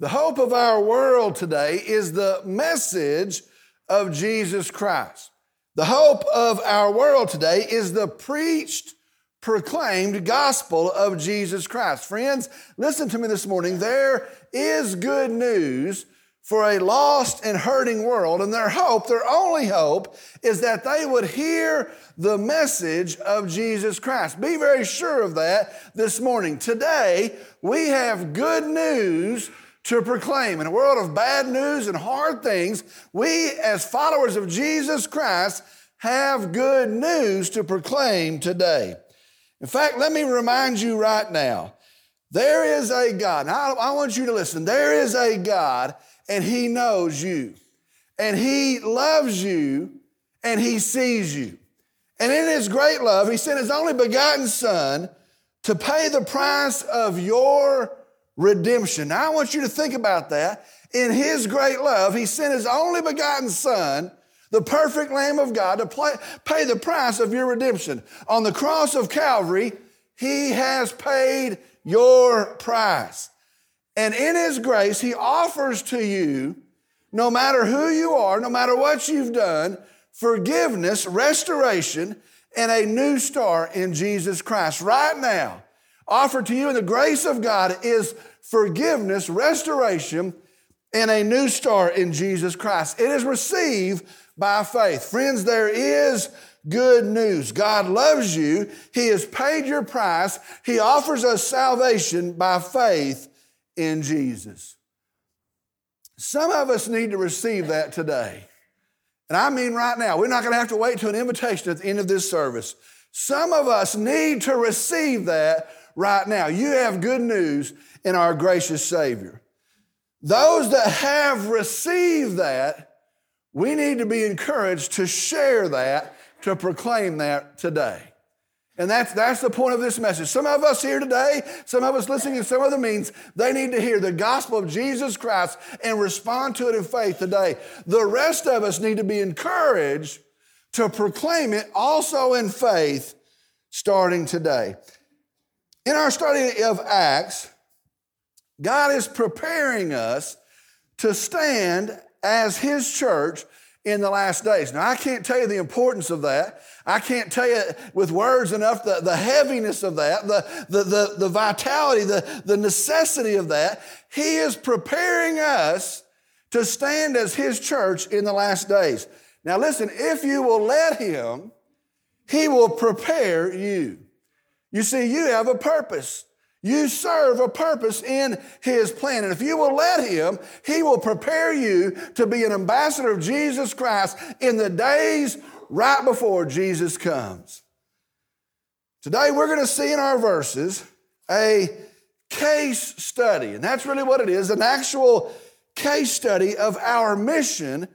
The hope of our world today is the message of Jesus Christ. The hope of our world today is the preached, proclaimed gospel of Jesus Christ. Friends, listen to me this morning. There is good news for a lost and hurting world, and their hope, their only hope, is that they would hear the message of Jesus Christ. Be very sure of that this morning. Today, we have good news to proclaim. In a world of bad news and hard things, we, as followers of Jesus Christ, have good news to proclaim today. In fact, let me remind you right now there is a God. Now, I want you to listen. There is a God and He knows you, and He loves you, and He sees you. And in His great love, He sent His only begotten Son to pay the price of your redemption. Now, I want you to think about that. In His great love, He sent His only begotten Son, the perfect Lamb of God, to play, pay the price of your redemption. On the cross of Calvary, He has paid your price. And in His grace, He offers to you, no matter who you are, no matter what you've done, forgiveness, restoration, and a new start in Jesus Christ. Right now, offered to you in the grace of God is forgiveness, restoration, and a new start in Jesus Christ. It is received by faith. Friends, there is good news. God loves you. He has paid your price. He offers us salvation by faith in Jesus. Some of us need to receive that today. And I mean right now, we're not going to have to wait to an invitation at the end of this service. Some of us need to receive that right now. You have good news in our gracious Savior. Those that have received that, we need to be encouraged to share that, to proclaim that today. And that's, that's the point of this message. Some of us here today, some of us listening in some other means, they need to hear the gospel of Jesus Christ and respond to it in faith today. The rest of us need to be encouraged to proclaim it also in faith starting today. In our study of Acts, God is preparing us to stand as His church in the last days. Now, I can't tell you the importance of that. I can't tell you with words enough the, the heaviness of that, the, the, the, the vitality, the, the necessity of that. He is preparing us to stand as His church in the last days. Now, listen, if you will let Him, He will prepare you. You see, you have a purpose. You serve a purpose in His plan. And if you will let Him, He will prepare you to be an ambassador of Jesus Christ in the days right before Jesus comes. Today, we're going to see in our verses a case study. And that's really what it is an actual case study of our mission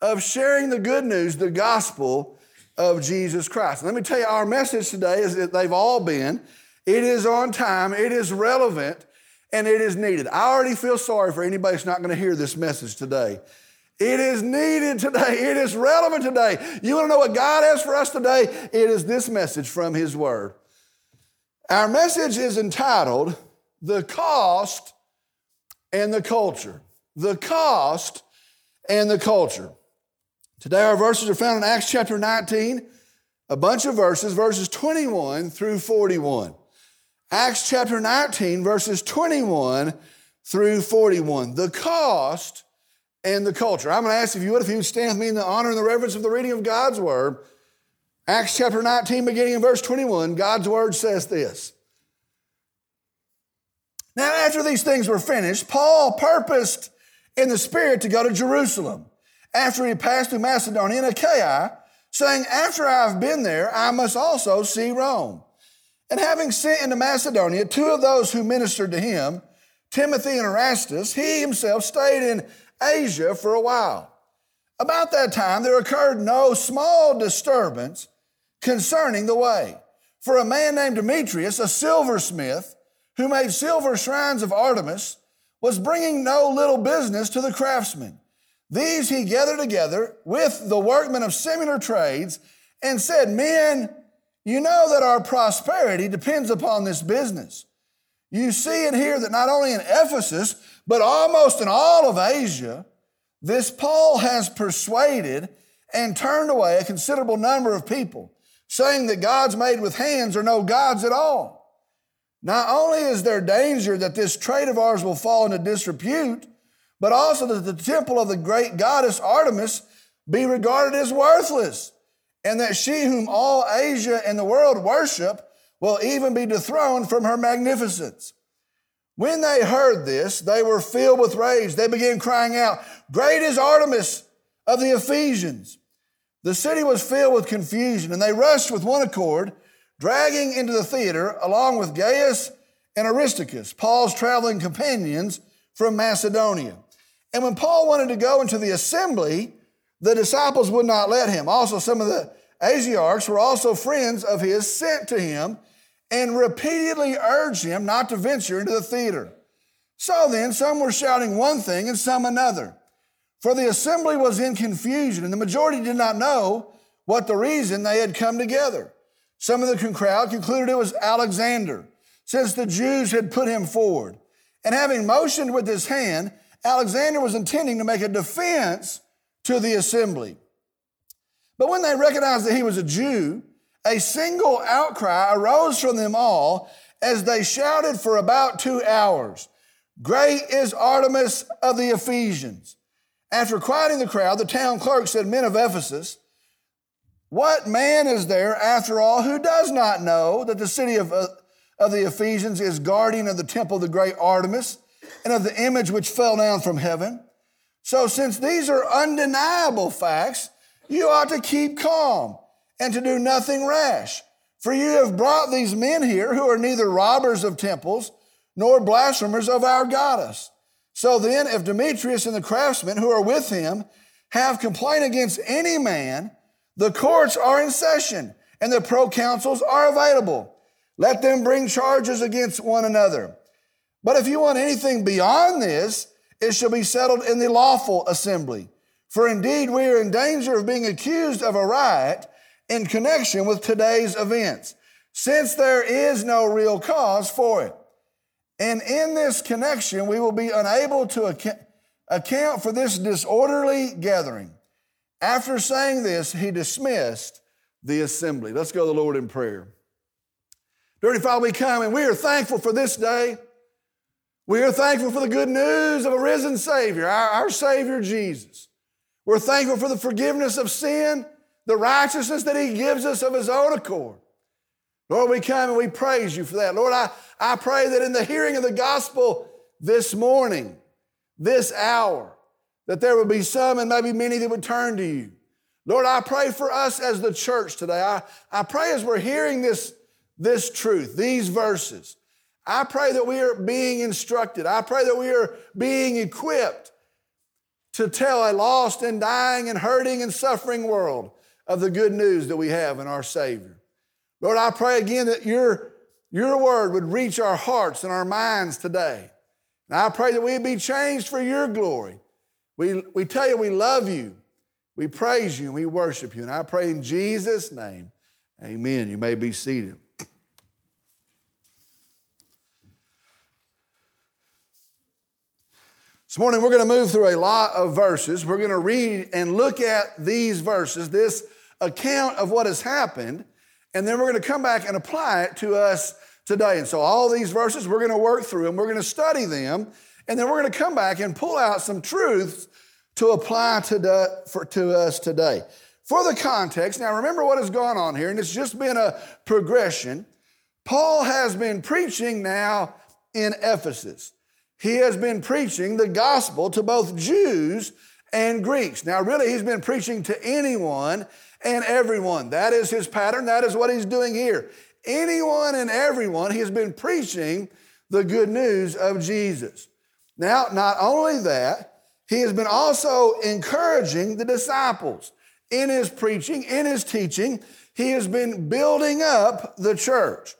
of sharing the good news, the gospel of Jesus Christ. let me tell you, our message today is that they've all been it is on time, it is relevant, and it is needed. I already feel sorry for anybody that's not going to hear this message today. It is needed today. It is relevant today. You want to know what God has for us today? It is this message from His Word. Our message is entitled The Cost and the Culture. The Cost and the Culture. Today, our verses are found in Acts chapter 19, a bunch of verses, verses 21 through 41. Acts chapter 19, verses 21 through 41. The cost and the culture. I'm going to ask if you would, if you would stand with me in the honor and the reverence of the reading of God's word. Acts chapter 19, beginning in verse 21, God's word says this. Now, after these things were finished, Paul purposed in the Spirit to go to Jerusalem after he passed through Macedonia and Achaia, saying, After I have been there, I must also see Rome. And having sent into Macedonia two of those who ministered to him, Timothy and Erastus, he himself stayed in Asia for a while. About that time, there occurred no small disturbance concerning the way. For a man named Demetrius, a silversmith, who made silver shrines of Artemis, was bringing no little business to the craftsmen. These he gathered together with the workmen of similar trades and said, Men, you know that our prosperity depends upon this business. You see and hear that not only in Ephesus, But almost in all of Asia, this Paul has persuaded and turned away a considerable number of people, saying that gods made with hands are no gods at all. Not only is there danger that this trade of ours will fall into disrepute, but also that the temple of the great goddess Artemis be regarded as worthless, and that she whom all Asia and the world worship will even be dethroned from her magnificence. When they heard this, they were filled with rage. They began crying out, Great is Artemis of the Ephesians. The city was filled with confusion, and they rushed with one accord dragging into the theater, along with Gaius and Aristarchus, Paul's traveling companions from Macedonia. And when Paul wanted to go into the assembly, the disciples would not let him. Also, some of the Asiarchs were also friends of his sent to him and repeatedly urged him not to venture into the theater. So then, some were shouting one thing and some another. For the assembly was in confusion, and the majority did not know what the reason they had come together. Some of the crowd concluded it was Alexander, since the Jews had put him forward. And having motioned with his hand, Alexander was intending to make a defense to the assembly. But when they recognized that he was a Jew, a single outcry arose from them all as they shouted for about two hours Great is Artemis of the Ephesians. After quieting the crowd, the town clerk said, Men of Ephesus, what man is there, after all, who does not know that the city of, uh, of the Ephesians is guardian of the temple of the great Artemis and of the image which fell down from heaven? So, since these are undeniable facts, you ought to keep calm and to do nothing rash. For you have brought these men here who are neither robbers of temples nor blasphemers of our goddess. So then, if Demetrius and the craftsmen who are with him have complaint against any man, the courts are in session and the proconsuls are available. Let them bring charges against one another. But if you want anything beyond this, it shall be settled in the lawful assembly. For indeed, we are in danger of being accused of a riot in connection with today's events, since there is no real cause for it. And in this connection, we will be unable to account for this disorderly gathering. After saying this, he dismissed the assembly. Let's go to the Lord in prayer. Dirty Father, we come and we are thankful for this day. We are thankful for the good news of a risen Savior, our, our Savior Jesus. We're thankful for the forgiveness of sin, the righteousness that He gives us of His own accord. Lord, we come and we praise you for that. Lord, I, I pray that in the hearing of the gospel this morning, this hour, that there would be some and maybe many that would turn to you. Lord, I pray for us as the church today. I, I pray as we're hearing this, this truth, these verses, I pray that we are being instructed. I pray that we are being equipped to tell a lost and dying and hurting and suffering world of the good news that we have in our Savior. Lord, I pray again that your, your word would reach our hearts and our minds today. And I pray that we be changed for your glory. We, we tell you we love you, we praise you, and we worship you. And I pray in Jesus' name, amen. You may be seated. This morning, we're going to move through a lot of verses. We're going to read and look at these verses, this account of what has happened, and then we're going to come back and apply it to us today. And so, all these verses, we're going to work through them, we're going to study them, and then we're going to come back and pull out some truths to apply to, the, for, to us today. For the context, now remember what has gone on here, and it's just been a progression. Paul has been preaching now in Ephesus. He has been preaching the gospel to both Jews and Greeks. Now, really, he's been preaching to anyone and everyone. That is his pattern. That is what he's doing here. Anyone and everyone, he has been preaching the good news of Jesus. Now, not only that, he has been also encouraging the disciples in his preaching, in his teaching. He has been building up the church.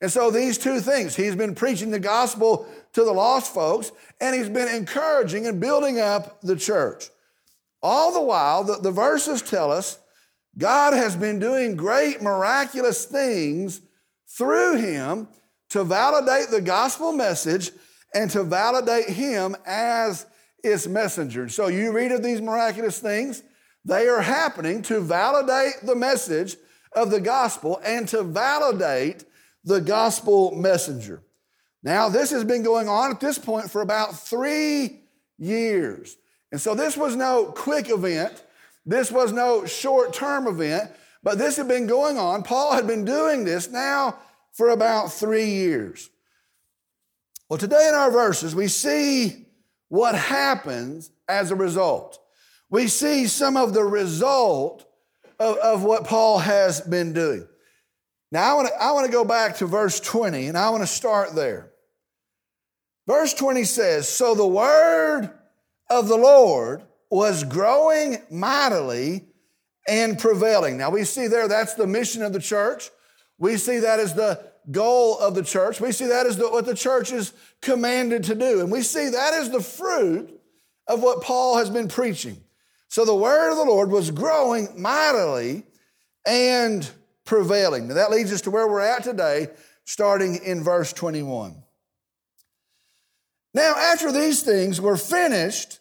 And so, these two things, he's been preaching the gospel to the lost folks, and he's been encouraging and building up the church. All the while, the, the verses tell us God has been doing great miraculous things through him to validate the gospel message and to validate him as its messenger. So you read of these miraculous things, they are happening to validate the message of the gospel and to validate the gospel messenger. Now, this has been going on at this point for about three years. And so this was no quick event. This was no short term event, but this had been going on. Paul had been doing this now for about three years. Well, today in our verses, we see what happens as a result. We see some of the result of, of what Paul has been doing. Now, I want, to, I want to go back to verse 20, and I want to start there. Verse 20 says, So the word of the Lord was growing mightily and prevailing. Now, we see there that's the mission of the church. We see that as the goal of the church. We see that as the, what the church is commanded to do. And we see that as the fruit of what Paul has been preaching. So the word of the Lord was growing mightily and prevailing. Now that leads us to where we're at today, starting in verse 21. Now, after these things were finished,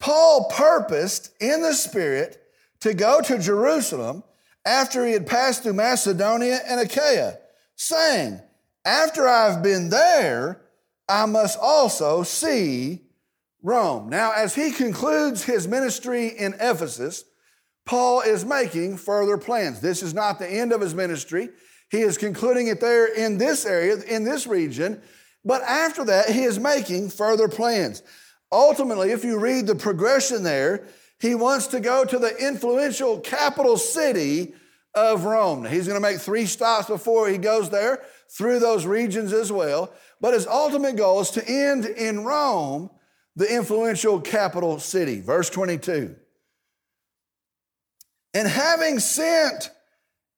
Paul purposed in the Spirit to go to Jerusalem after he had passed through Macedonia and Achaia, saying, After I've been there, I must also see Rome. Now, as he concludes his ministry in Ephesus, Paul is making further plans. This is not the end of his ministry. He is concluding it there in this area, in this region. But after that, he is making further plans. Ultimately, if you read the progression there, he wants to go to the influential capital city of Rome. he's going to make three stops before he goes there through those regions as well. But his ultimate goal is to end in Rome the influential capital city. Verse 22. And having sent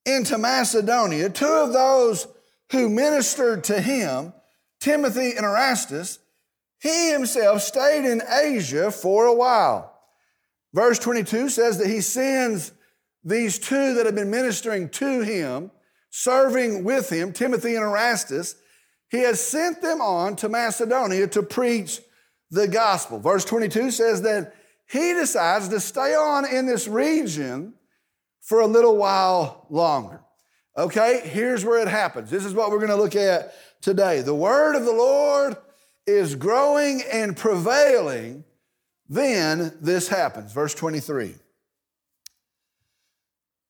into Macedonia two of those who ministered to him, Timothy and Erastus, he himself stayed in Asia for a while. Verse 22 says that he sends these two that have been ministering to him, serving with him, Timothy and Erastus, he has sent them on to Macedonia to preach the gospel. Verse 22 says that he decides to stay on in this region for a little while longer. Okay, here's where it happens. This is what we're going to look at today. The word of the Lord is growing and prevailing. Then this happens. Verse 23.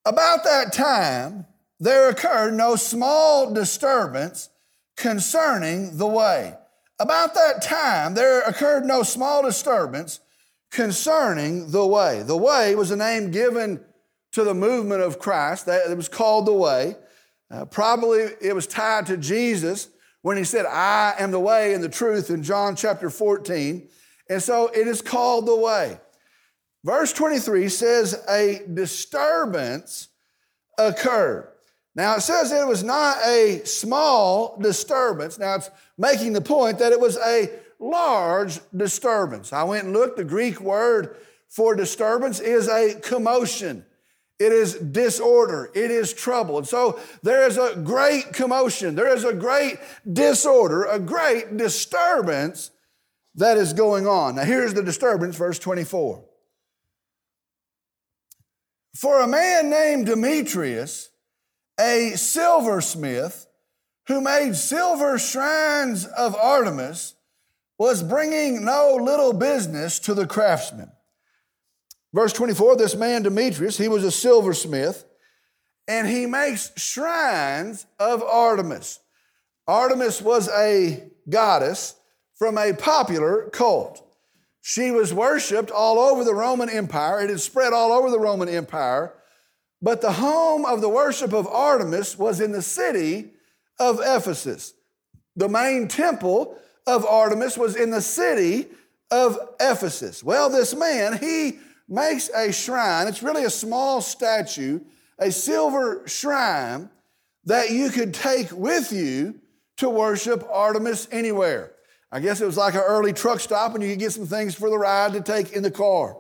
About that time, there occurred no small disturbance concerning the way. About that time, there occurred no small disturbance concerning the way. The way was a name given to the movement of Christ. It was called the way. Uh, probably it was tied to Jesus when he said, I am the way and the truth in John chapter 14. And so it is called the way. Verse 23 says, A disturbance occurred. Now it says it was not a small disturbance. Now it's making the point that it was a large disturbance. I went and looked. The Greek word for disturbance is a commotion. It is disorder. It is trouble. And so there is a great commotion. There is a great disorder, a great disturbance that is going on. Now here's the disturbance, verse 24. For a man named Demetrius, a silversmith who made silver shrines of Artemis, was bringing no little business to the craftsmen. Verse 24 this man Demetrius, he was a silversmith, and he makes shrines of Artemis. Artemis was a goddess from a popular cult. She was worshiped all over the Roman Empire. It had spread all over the Roman Empire. But the home of the worship of Artemis was in the city of Ephesus. The main temple of Artemis was in the city of Ephesus. Well, this man, he makes a shrine. It's really a small statue, a silver shrine that you could take with you to worship Artemis anywhere. I guess it was like an early truck stop and you could get some things for the ride to take in the car.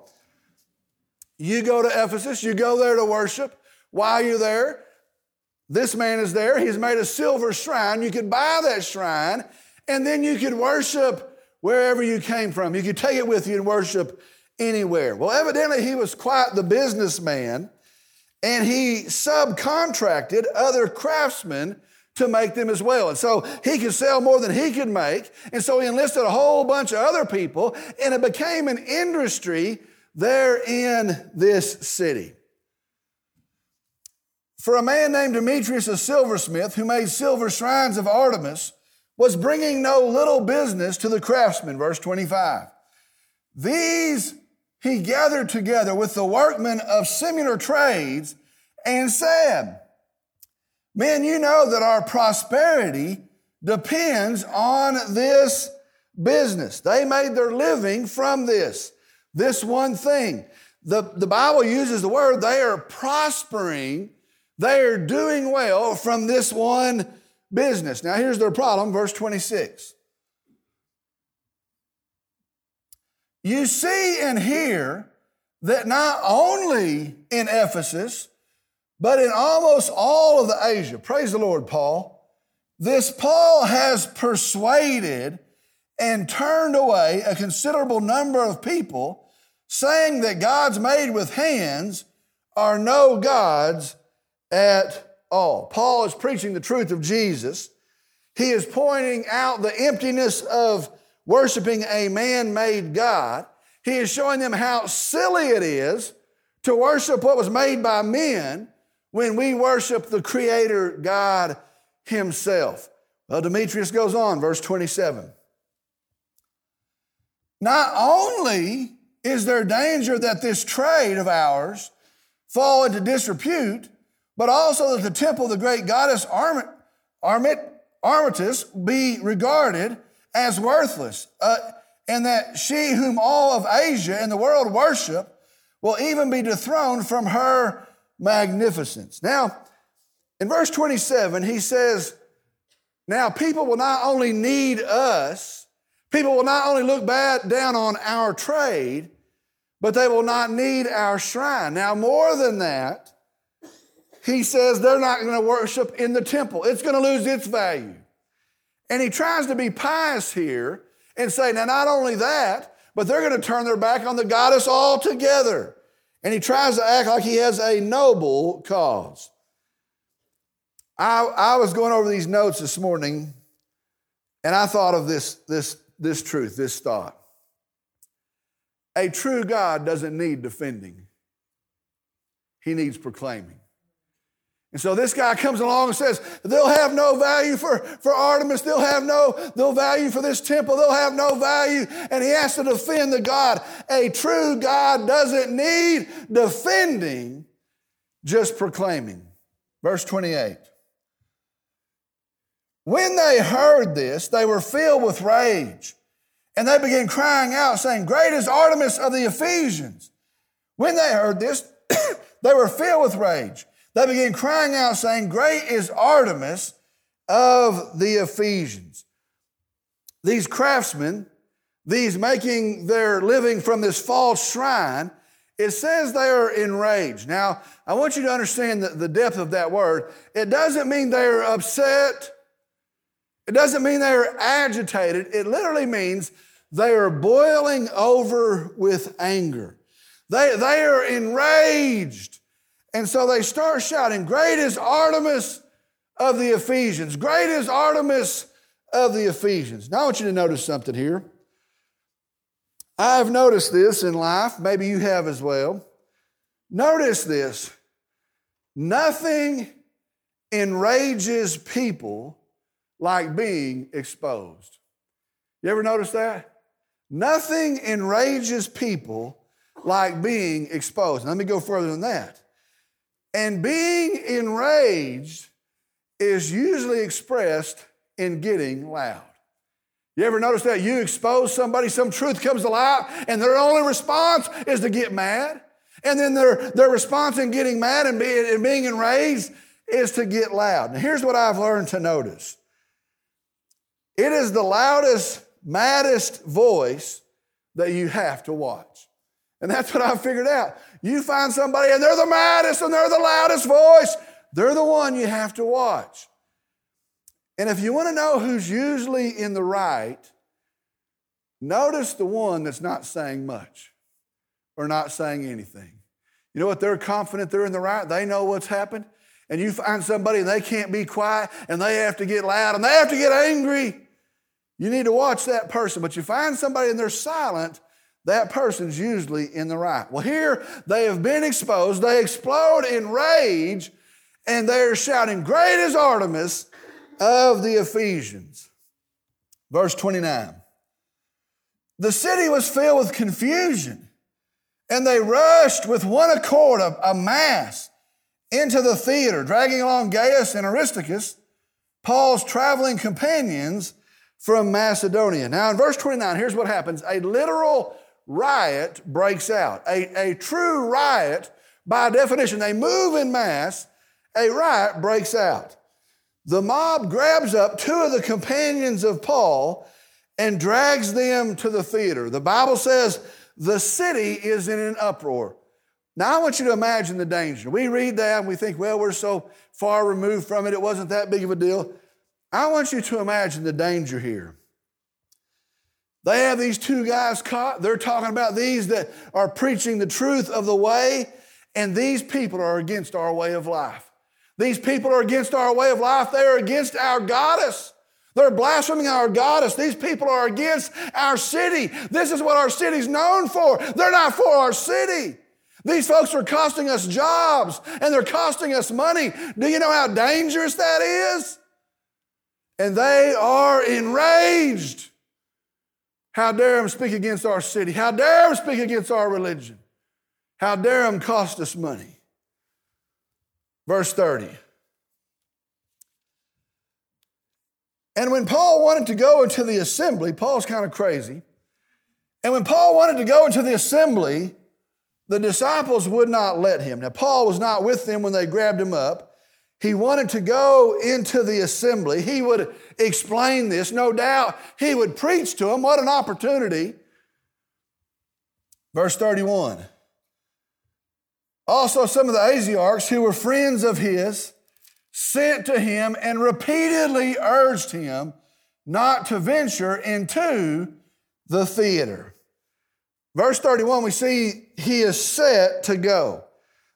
You go to Ephesus, you go there to worship. While you're there, this man is there. He's made a silver shrine. You could buy that shrine and then you could worship wherever you came from. You could take it with you and worship anywhere. Well, evidently, he was quite the businessman, and he subcontracted other craftsmen to make them as well. And so he could sell more than he could make. And so he enlisted a whole bunch of other people, and it became an industry there in this city. For a man named Demetrius, a silversmith, who made silver shrines of Artemis, was bringing no little business to the craftsmen. Verse 25. These he gathered together with the workmen of similar trades and said, Men, you know that our prosperity depends on this business. They made their living from this, this one thing. The, the Bible uses the word they are prospering, they are doing well from this one business. Now, here's their problem, verse 26. You see and hear that not only in Ephesus, but in almost all of the Asia, praise the Lord, Paul, this Paul has persuaded and turned away a considerable number of people, saying that gods made with hands are no gods at all. Paul is preaching the truth of Jesus. He is pointing out the emptiness of worshiping a man made God. He is showing them how silly it is to worship what was made by men when we worship the Creator God Himself. Well, Demetrius goes on, verse 27. Not only is there danger that this trade of ours fall into disrepute, but also that the temple of the great goddess Armit, Armit, Armitis be regarded as worthless, uh, and that she whom all of Asia and the world worship will even be dethroned from her magnificence. Now, in verse 27, he says, Now people will not only need us, people will not only look bad down on our trade, but they will not need our shrine. Now, more than that, he says they're not going to worship in the temple. It's going to lose its value. And he tries to be pious here and say, now, not only that, but they're going to turn their back on the goddess altogether. And he tries to act like he has a noble cause. I, I was going over these notes this morning and I thought of this, this, this truth, this thought. A true God doesn't need defending, he needs proclaiming. And so this guy comes along and says, they'll have no value for, for Artemis. They'll have no, no value for this temple. They'll have no value. And he has to defend the God. A true God doesn't need defending, just proclaiming. Verse 28. When they heard this, they were filled with rage. And they began crying out, saying, Great is Artemis of the Ephesians. When they heard this, they were filled with rage. They began crying out, saying, Great is Artemis of the Ephesians. These craftsmen, these making their living from this false shrine, it says they are enraged. Now, I want you to understand the, the depth of that word. It doesn't mean they are upset. It doesn't mean they are agitated. It literally means they are boiling over with anger. They, they are enraged. And so they start shouting, Great is Artemis of the Ephesians! Great is Artemis of the Ephesians. Now I want you to notice something here. I've noticed this in life, maybe you have as well. Notice this nothing enrages people like being exposed. You ever notice that? Nothing enrages people like being exposed. Let me go further than that. And being enraged is usually expressed in getting loud. You ever notice that? You expose somebody, some truth comes alive, and their only response is to get mad. And then their, their response in getting mad and being, and being enraged is to get loud. Now, here's what I've learned to notice it is the loudest, maddest voice that you have to watch. And that's what I figured out. You find somebody and they're the maddest and they're the loudest voice, they're the one you have to watch. And if you want to know who's usually in the right, notice the one that's not saying much or not saying anything. You know what? They're confident they're in the right. They know what's happened. And you find somebody and they can't be quiet and they have to get loud and they have to get angry. You need to watch that person. But you find somebody and they're silent, that person's usually in the right. Well, here they have been exposed. They explode in rage and they're shouting, Great is Artemis of the Ephesians. Verse 29. The city was filled with confusion, and they rushed with one accord, a, mass, into the theater, dragging along Gaius and Aristarchus, Paul's traveling companions from Macedonia. Now, in verse 29, here's what happens a literal riot breaks out. A, a true riot, by definition, they move in mass, a riot breaks out. The mob grabs up two of the companions of Paul and drags them to the theater. The Bible says the city is in an uproar. Now, I want you to imagine the danger. We read that and we think, well, we're so far removed from it, it wasn't that big of a deal. I want you to imagine the danger here. They have these two guys caught. They're talking about these that are preaching the truth of the way, and these people are against our way of life. These people are against our way of life. They are against our goddess. They're blaspheming our goddess. These people are against our city. This is what our city's known for. They're not for our city. These folks are costing us jobs and they're costing us money. Do you know how dangerous that is? And they are enraged. How dare them speak against our city? How dare them speak against our religion? How dare them cost us money? Verse 30. And when Paul wanted to go into the assembly, Paul's kind of crazy. And when Paul wanted to go into the assembly, the disciples would not let him. Now, Paul was not with them when they grabbed him up. He wanted to go into the assembly. He would explain this. No doubt he would preach to them. What an opportunity. Verse 31. Also, some of the Asiarchs who were friends of his sent to him and repeatedly urged him not to venture into the theater. Verse 31, we see he is set to go.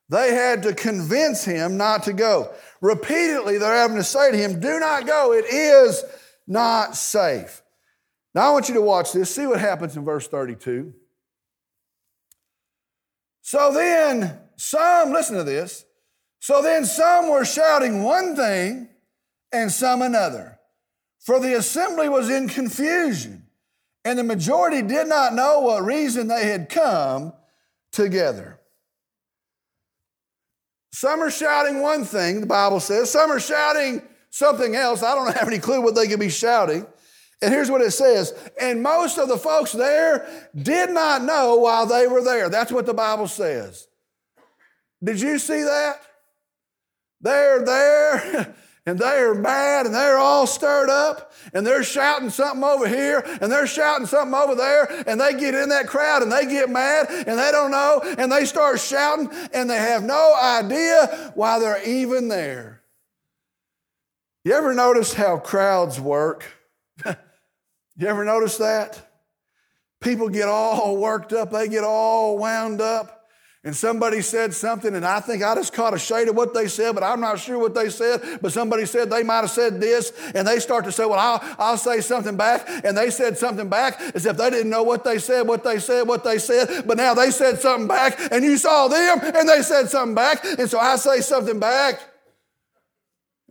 They had to convince him not to go. Repeatedly, they're having to say to him, Do not go. It is not safe. Now, I want you to watch this. See what happens in verse 32. So then, some, listen to this, so then some were shouting one thing and some another. For the assembly was in confusion, and the majority did not know what reason they had come together. Some are shouting one thing, the Bible says. Some are shouting something else. I don't have any clue what they could be shouting. And here's what it says. And most of the folks there did not know while they were there. That's what the Bible says. Did you see that? They're there and they're mad and they're all stirred up and they're shouting something over here and they're shouting something over there and they get in that crowd and they get mad and they don't know and they start shouting and they have no idea why they're even there. You ever notice how crowds work? you ever notice that? People get all worked up, they get all wound up and somebody said something, and I think I just caught a shade of what they said, but I'm not sure what they said. But somebody said they might have said this, and they start to say, Well, I'll, I'll say something back. And they said something back as if they didn't know what they said, what they said, what they said. But now they said something back, and you saw them, and they said something back. And so I say something back.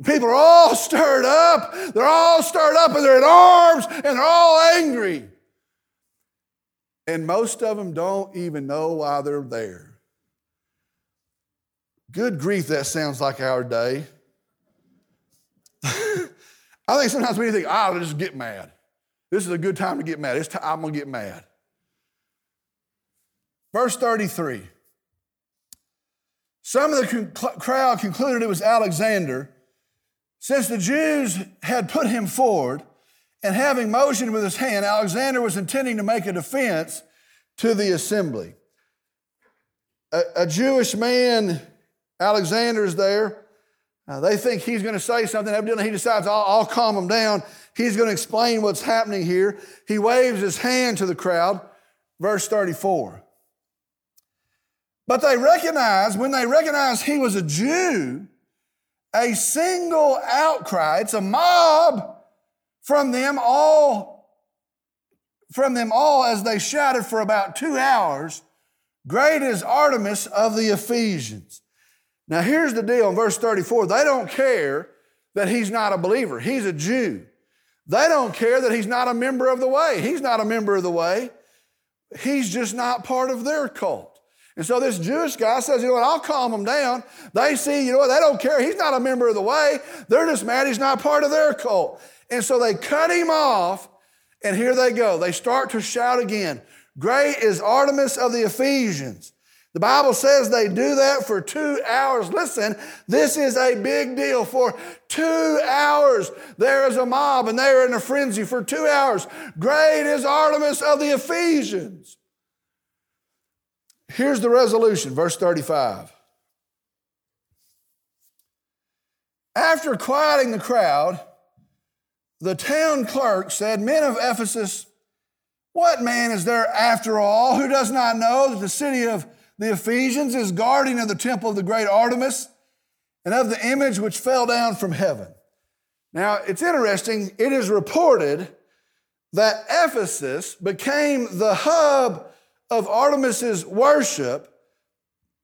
People are all stirred up. They're all stirred up, and they're in arms, and they're all angry. And most of them don't even know why they're there. Good grief, that sounds like our day. I think sometimes we think, ah, I'll just get mad. This is a good time to get mad. It's I'm going to get mad. Verse 33. Some of the crowd concluded it was Alexander, since the Jews had put him forward, and having motioned with his hand, Alexander was intending to make a defense to the assembly. A, a Jewish man Alexander's there. Uh, they think he's going to say something. Evidently, he decides, I'll, I'll calm them down. He's going to explain what's happening here. He waves his hand to the crowd. Verse 34. But they recognize, when they recognize he was a Jew, a single outcry, it's a mob from them all, from them all as they shouted for about two hours, Great is Artemis of the Ephesians. Now here's the deal in verse 34. They don't care that he's not a believer. He's a Jew. They don't care that he's not a member of the way. He's not a member of the way. He's just not part of their cult. And so this Jewish guy says, you know what, I'll calm them down. They see, you know what, they don't care. He's not a member of the way. They're just mad he's not part of their cult. And so they cut him off, and here they go. They start to shout again. Great is Artemis of the Ephesians. The Bible says they do that for two hours. Listen, this is a big deal. For two hours, there is a mob and they're in a frenzy for two hours. Great is Artemis of the Ephesians. Here's the resolution, verse 35. After quieting the crowd, the town clerk said, Men of Ephesus, what man is there after all who does not know that the city of the Ephesians is guardian of the temple of the great Artemis and of the image which fell down from heaven? Now, it's interesting, it is reported that Ephesus became the hub of Artemis's worship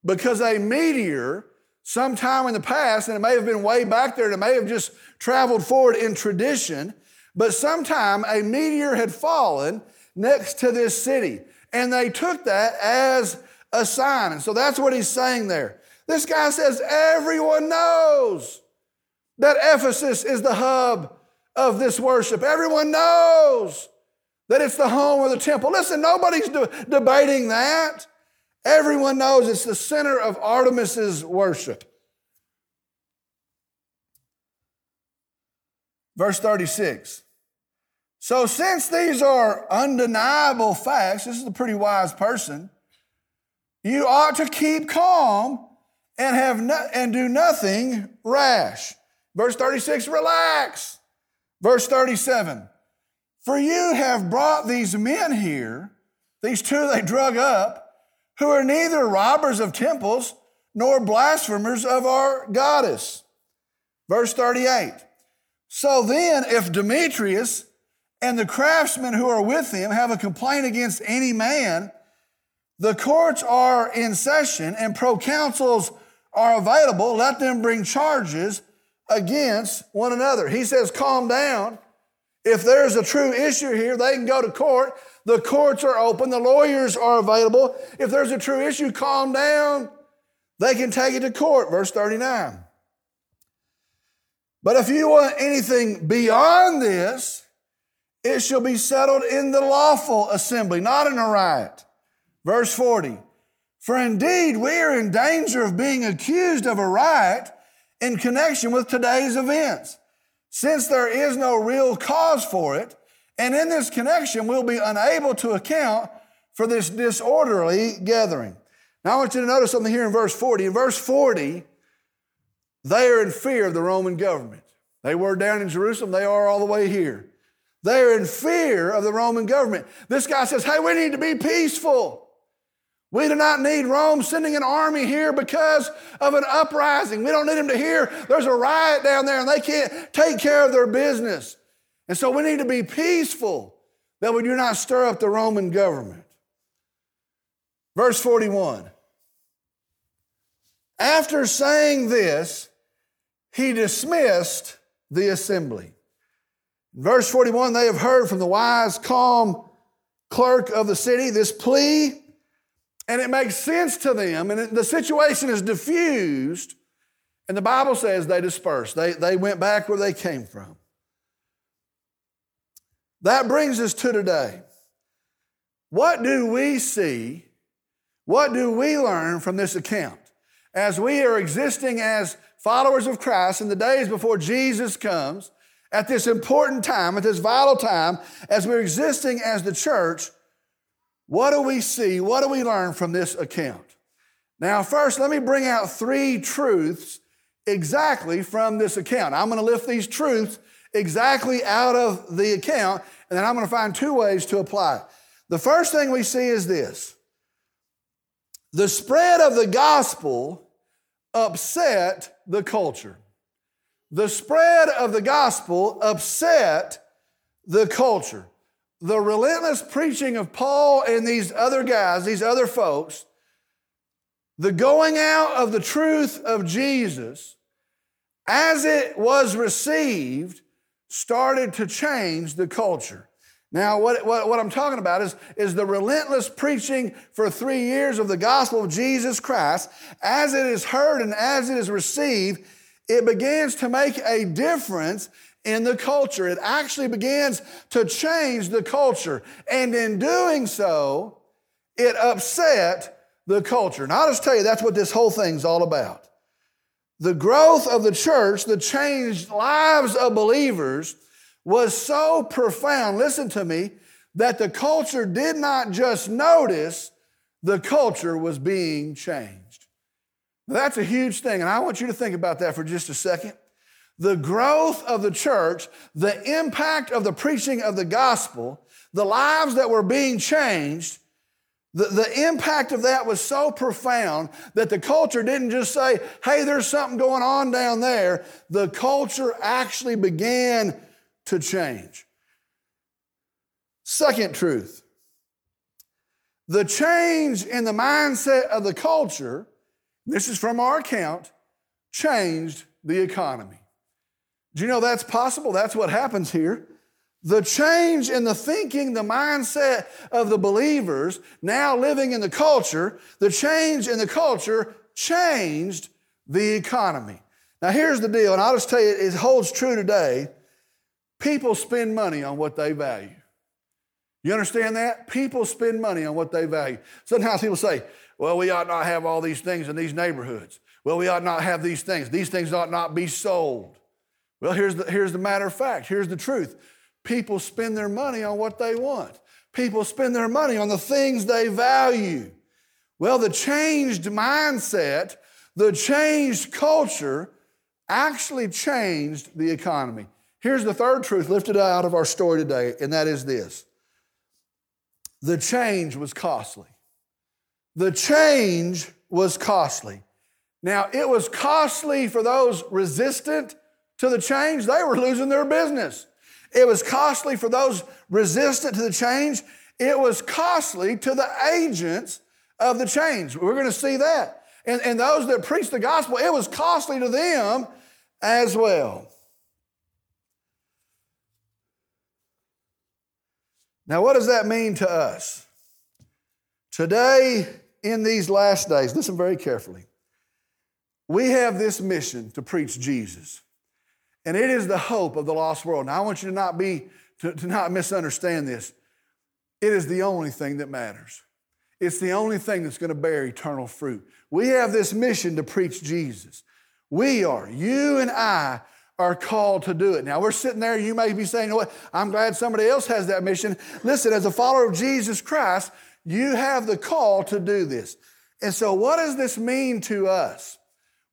because a meteor sometime in the past, and it may have been way back there, and it may have just traveled forward in tradition, but sometime a meteor had fallen next to this city. And they took that as a sign. And so that's what he's saying there. This guy says everyone knows that Ephesus is the hub of this worship. Everyone knows that it's the home of the temple. Listen, nobody's de- debating that. Everyone knows it's the center of Artemis's worship. Verse 36. So, since these are undeniable facts, this is a pretty wise person, you ought to keep calm and have no, and do nothing rash. Verse 36, relax. Verse 37, for you have brought these men here, these two they drug up, who are neither robbers of temples nor blasphemers of our goddess. Verse 38. So then, if Demetrius and the craftsmen who are with him have a complaint against any man, the courts are in session and proconsuls are available. Let them bring charges against one another. He says, calm down. If there's a true issue here, they can go to court. The courts are open, the lawyers are available. If there's a true issue, calm down. They can take it to court. Verse 39. But if you want anything beyond this, it shall be settled in the lawful assembly, not in a riot. Verse 40. For indeed, we are in danger of being accused of a riot in connection with today's events since there is no real cause for it. And in this connection, we'll be unable to account for this disorderly gathering. Now, I want you to notice something here in verse 40. In verse 40, they are in fear of the Roman government. They were down in Jerusalem, they are all the way here. They are in fear of the Roman government. This guy says, Hey, we need to be peaceful. We do not need Rome sending an army here because of an uprising. We don't need them to hear there's a riot down there and they can't take care of their business. And so we need to be peaceful that we do not stir up the Roman government. Verse 41. After saying this, he dismissed the assembly. verse 41, they have heard from the wise, calm clerk of the city this plea and it makes sense to them, and the situation is diffused, and the Bible says they dispersed. They, they went back where they came from. That brings us to today. What do we see? What do we learn from this account? As we are existing as followers of Christ in the days before Jesus comes, at this important time, at this vital time, as we're existing as the church, what do we see? What do we learn from this account? Now, first, let me bring out three truths exactly from this account. I'm going to lift these truths exactly out of the account, and then I'm going to find two ways to apply. The first thing we see is this the spread of the gospel upset the culture. The spread of the gospel upset the culture. The relentless preaching of Paul and these other guys, these other folks, the going out of the truth of Jesus as it was received started to change the culture. Now, what, what, what, I'm talking about is, is the relentless preaching for three years of the gospel of Jesus Christ. As it is heard and as it is received, it begins to make a difference in the culture. It actually begins to change the culture. And in doing so, it upset the culture. And I'll just tell you, that's what this whole thing's all about. The growth of the church, the changed lives of believers, was so profound, listen to me, that the culture did not just notice, the culture was being changed. That's a huge thing, and I want you to think about that for just a second. The growth of the church, the impact of the preaching of the gospel, the lives that were being changed, the, the impact of that was so profound that the culture didn't just say, hey, there's something going on down there. The culture actually began to change. Second truth the change in the mindset of the culture, this is from our account, changed the economy. Do you know that's possible? That's what happens here. The change in the thinking, the mindset of the believers now living in the culture, the change in the culture changed the economy. Now, here's the deal, and I'll just tell you, it holds true today. People spend money on what they value. You understand that? People spend money on what they value. Sometimes people say, well, we ought not have all these things in these neighborhoods. Well, we ought not have these things. These things ought not be sold. Well, here's the, here's the matter of fact. Here's the truth. People spend their money on what they want. People spend their money on the things they value. Well, the changed mindset, the changed culture actually changed the economy. Here's the third truth lifted out of our story today, and that is this the change was costly. The change was costly. Now, it was costly for those resistant to the change, they were losing their business. It was costly for those resistant to the change. It was costly to the agents of the change. We're going to see that. And, and those that preach the gospel, it was costly to them as well. Now, what does that mean to us? Today, in these last days, listen very carefully. We have this mission to preach Jesus. And it is the hope of the lost world. Now, I want you to not be, to, to not misunderstand this. It is the only thing that matters. It's the only thing that's going to bear eternal fruit. We have this mission to preach Jesus. We are, you and I are called to do it. Now, we're sitting there, you may be saying, what, I'm glad somebody else has that mission. Listen, as a follower of Jesus Christ, you have the call to do this. And so, what does this mean to us?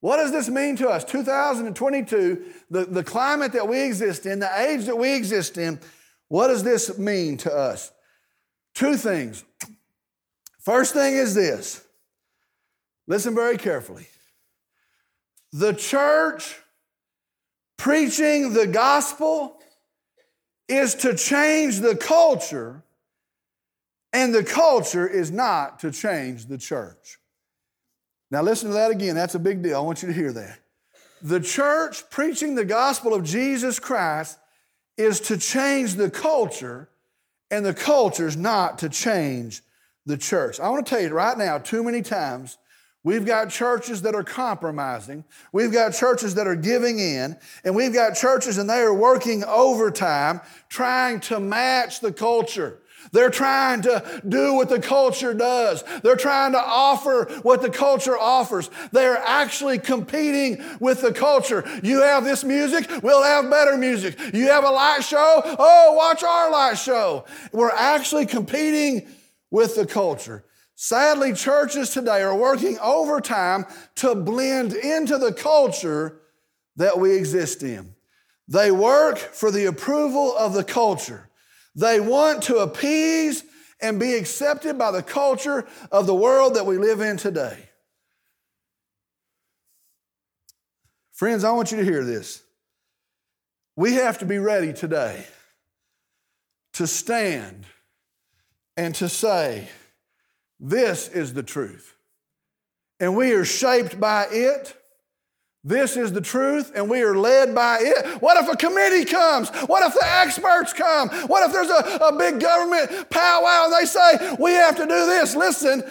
What does this mean to us? 2022, the, the climate that we exist in, the age that we exist in, what does this mean to us? Two things. First thing is this listen very carefully. The church preaching the gospel is to change the culture, and the culture is not to change the church. Now, listen to that again. That's a big deal. I want you to hear that. The church preaching the gospel of Jesus Christ is to change the culture, and the culture is not to change the church. I want to tell you right now, too many times, we've got churches that are compromising, we've got churches that are giving in, and we've got churches and they are working overtime trying to match the culture. They're trying to do what the culture does. They're trying to offer what the culture offers. They're actually competing with the culture. You have this music, we'll have better music. You have a light show, oh, watch our light show. We're actually competing with the culture. Sadly, churches today are working overtime to blend into the culture that we exist in. They work for the approval of the culture. They want to appease and be accepted by the culture of the world that we live in today. Friends, I want you to hear this. We have to be ready today to stand and to say, This is the truth. And we are shaped by it. This is the truth, and we are led by it. What if a committee comes? What if the experts come? What if there's a, a big government powwow and they say, We have to do this? Listen,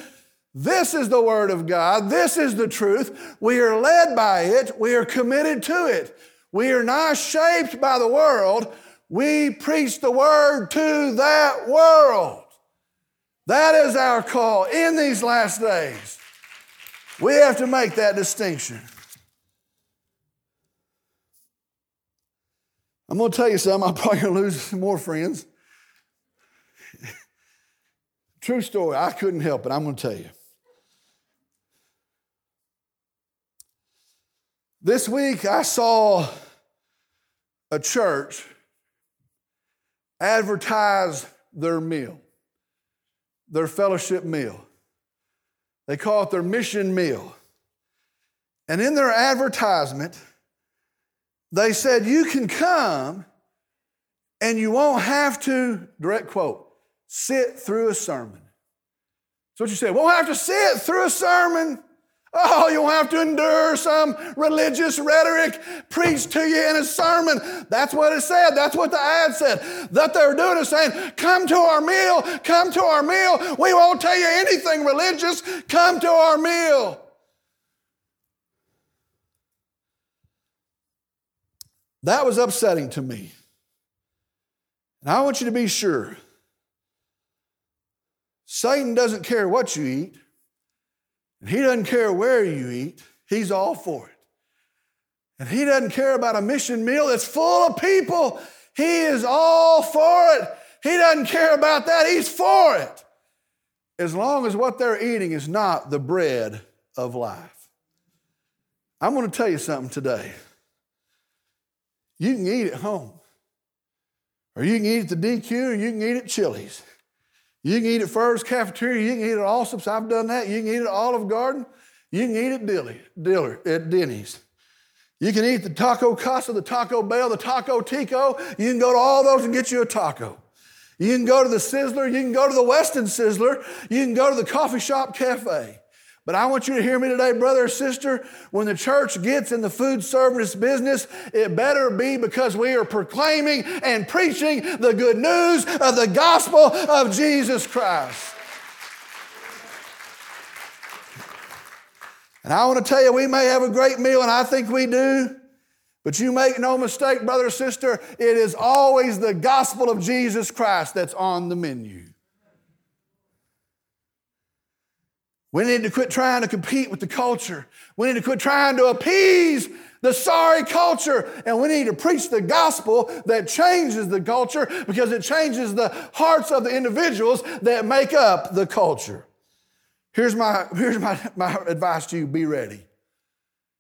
this is the Word of God. This is the truth. We are led by it. We are committed to it. We are not shaped by the world. We preach the Word to that world. That is our call in these last days. We have to make that distinction. I'm going to tell you something. I'm probably going to lose some more friends. True story. I couldn't help it. I'm going to tell you. This week, I saw a church advertise their meal, their fellowship meal. They call it their mission meal. And in their advertisement, they said, You can come and you won't have to, direct quote, sit through a sermon. So what you said, won't have to sit through a sermon. Oh, you won't have to endure some religious rhetoric preached to you in a sermon. That's what it said. That's what the ad said. That they're doing is saying, Come to our meal, come to our meal. We won't tell you anything religious. Come to our meal. That was upsetting to me. And I want you to be sure Satan doesn't care what you eat. And he doesn't care where you eat, he's all for it. And he doesn't care about a mission meal that's full of people. He is all for it. He doesn't care about that, he's for it. As long as what they're eating is not the bread of life. I'm going to tell you something today. You can eat at home, or you can eat at the DQ, or you can eat at Chili's. You can eat at Furr's Cafeteria. You can eat at Allsup's. I've done that. You can eat at Olive Garden. You can eat at Dilly, Diller, at Denny's. You can eat the Taco Casa, the Taco Bell, the Taco Tico. You can go to all those and get you a taco. You can go to the Sizzler. You can go to the Western Sizzlin. You can go to the coffee shop cafe. But I want you to hear me today, brother or sister. When the church gets in the food service business, it better be because we are proclaiming and preaching the good news of the gospel of Jesus Christ. And I want to tell you, we may have a great meal, and I think we do. But you make no mistake, brother or sister, it is always the gospel of Jesus Christ that's on the menu. We need to quit trying to compete with the culture. We need to quit trying to appease the sorry culture. And we need to preach the gospel that changes the culture because it changes the hearts of the individuals that make up the culture. Here's my, here's my, my advice to you be ready.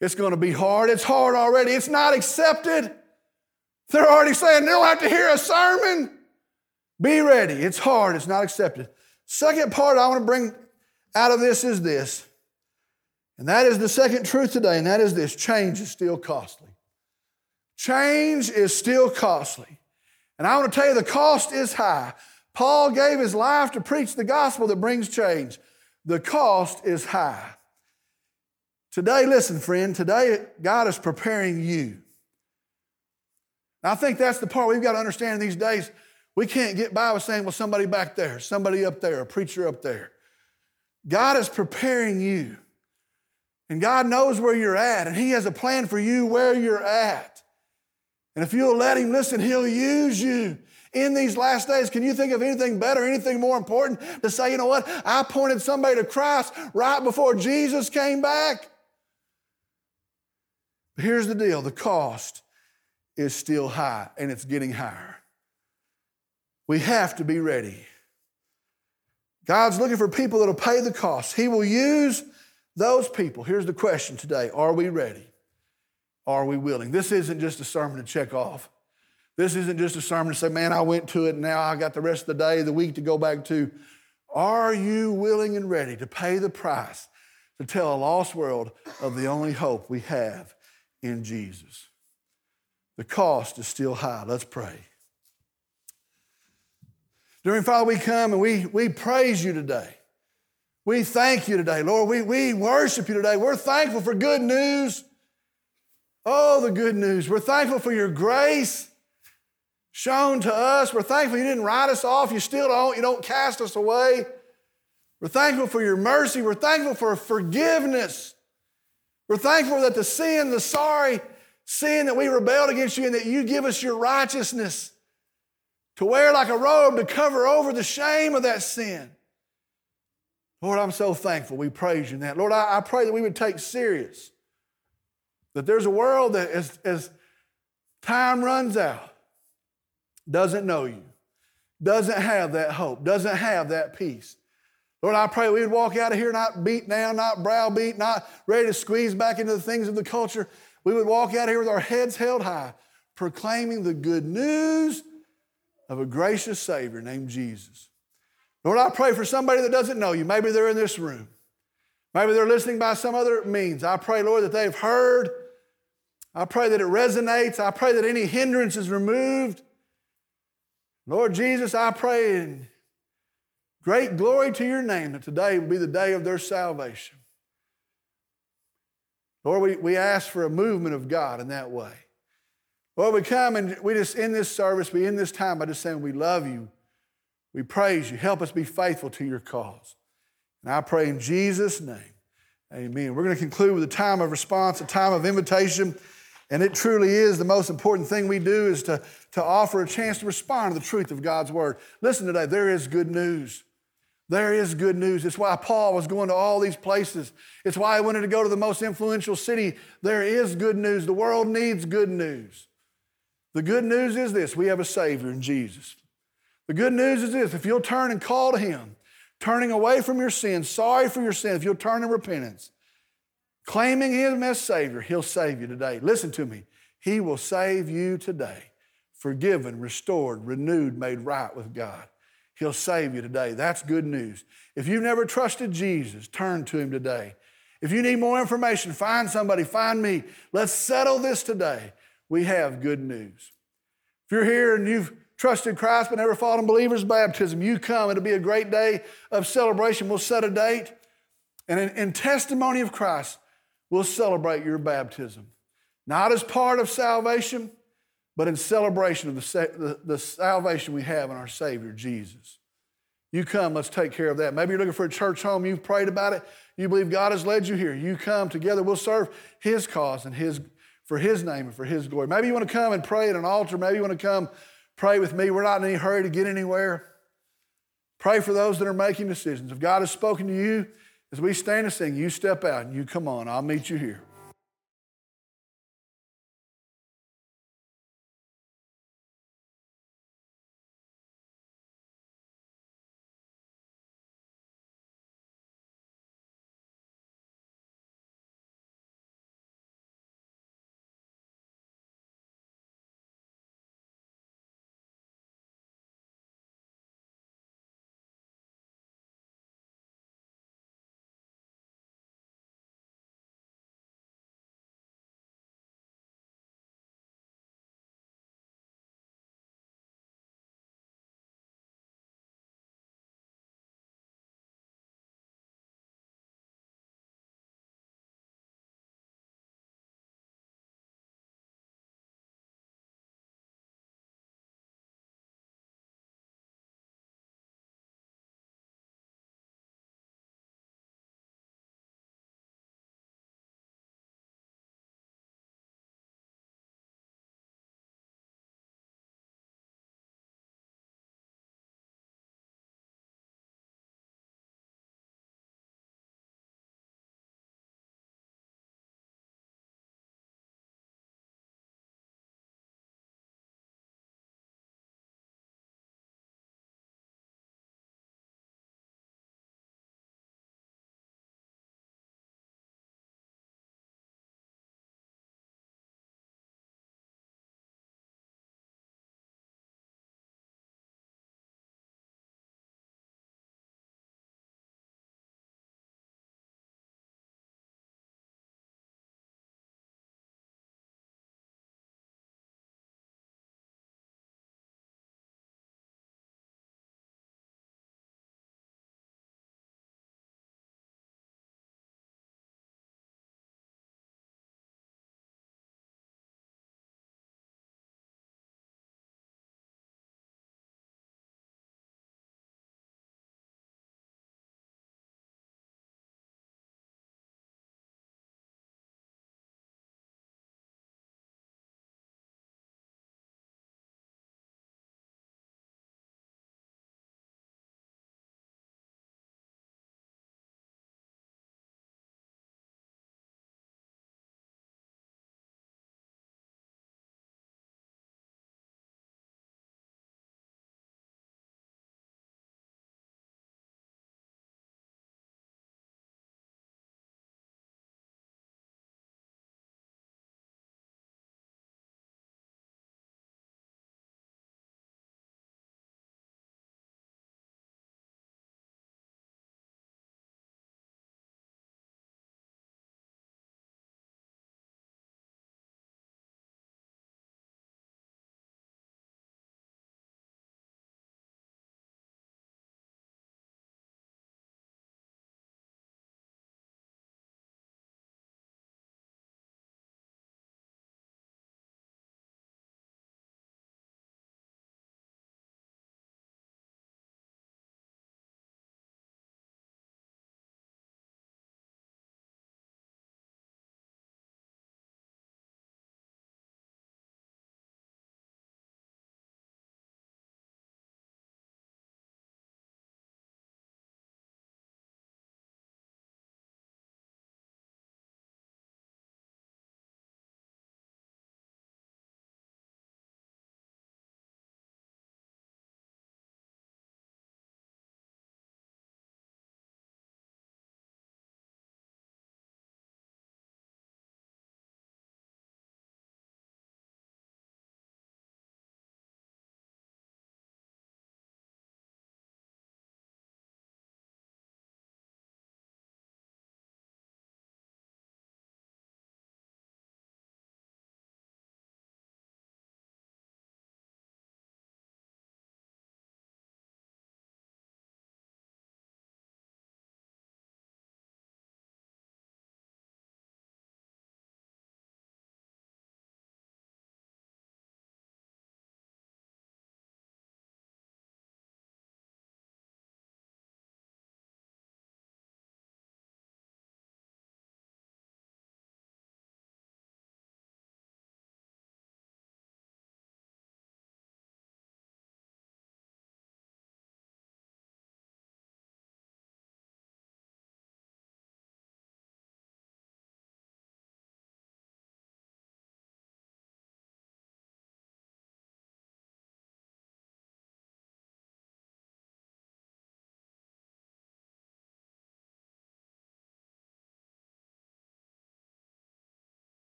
It's going to be hard. It's hard already. It's not accepted. They're already saying they don't have to hear a sermon. Be ready. It's hard. It's not accepted. Second part I want to bring out of this is this, and that is the second truth today, and that is this change is still costly. Change is still costly. And I want to tell you, the cost is high. Paul gave his life to preach the gospel that brings change. The cost is high. Today, listen, friend, today God is preparing you. I think that's the part we've got to understand these days. We can't get by with saying, well, somebody back there, somebody up there, a preacher up there. God is preparing you. And God knows where you're at, and He has a plan for you where you're at. And if you'll let Him listen, He'll use you. In these last days, can you think of anything better, anything more important to say, you know what? I pointed somebody to Christ right before Jesus came back. But here's the deal the cost is still high, and it's getting higher. We have to be ready. God's looking for people that'll pay the cost. He will use those people. Here's the question today Are we ready? are we willing? This isn't just a sermon to check off. This isn't just a sermon to say, man, I went to it and now I got the rest of the day, the week to go back to. Are you willing and ready to pay the price to tell a lost world of the only hope we have in Jesus? The cost is still high. Let's pray. During Father, we come and we, we praise you today. We thank you today, Lord. We, we worship you today. We're thankful for good news. Oh, the good news. We're thankful for your grace shown to us. We're thankful you didn't write us off. You still don't. You don't cast us away. We're thankful for your mercy. We're thankful for forgiveness. We're thankful that the sin, the sorry sin that we rebelled against you, and that you give us your righteousness to wear like a robe to cover over the shame of that sin. Lord, I'm so thankful. We praise you in that. Lord, I, I pray that we would take serious that there's a world that as, as time runs out, doesn't know you, doesn't have that hope, doesn't have that peace. Lord, I pray we would walk out of here not beat down, not browbeat, not ready to squeeze back into the things of the culture. We would walk out of here with our heads held high, proclaiming the good news of a gracious Savior named Jesus. Lord, I pray for somebody that doesn't know you. Maybe they're in this room. Maybe they're listening by some other means. I pray, Lord, that they've heard. I pray that it resonates. I pray that any hindrance is removed. Lord Jesus, I pray in great glory to your name that today will be the day of their salvation. Lord, we, we ask for a movement of God in that way. Lord, we come and we just in this service, we end this time by just saying we love you. We praise you. Help us be faithful to your cause. And I pray in Jesus' name, amen. We're going to conclude with a time of response, a time of invitation. And it truly is the most important thing we do is to, to offer a chance to respond to the truth of God's word. Listen today, there is good news. There is good news. It's why Paul was going to all these places. It's why he wanted to go to the most influential city. There is good news. The world needs good news. The good news is this we have a Savior in Jesus. The good news is this if you'll turn and call to Him, turning away from your sin, sorry for your sin, if you'll turn in repentance, claiming Him as Savior, He'll save you today. Listen to me. He will save you today, forgiven, restored, renewed, made right with God. He'll save you today. That's good news. If you've never trusted Jesus, turn to Him today. If you need more information, find somebody, find me. Let's settle this today. We have good news. If you're here and you've trusted Christ but never followed in believer's baptism, you come. It'll be a great day of celebration. We'll set a date. And in, in testimony of Christ, we'll celebrate your baptism. Not as part of salvation, but in celebration of the, the, the, salvation we have in our Savior, Jesus. You come, let's take care of that. Maybe you're looking for a church home, you've prayed about it, you believe God has led you here. You come together, we'll serve His cause and His for His name and for His glory. Maybe you want to come and pray at an altar, maybe you want to come pray with me. We're not in any hurry to get anywhere. Pray for those that are making decisions. If God has spoken to you, as we stand and sing, you step out and you come on. I'll meet you here.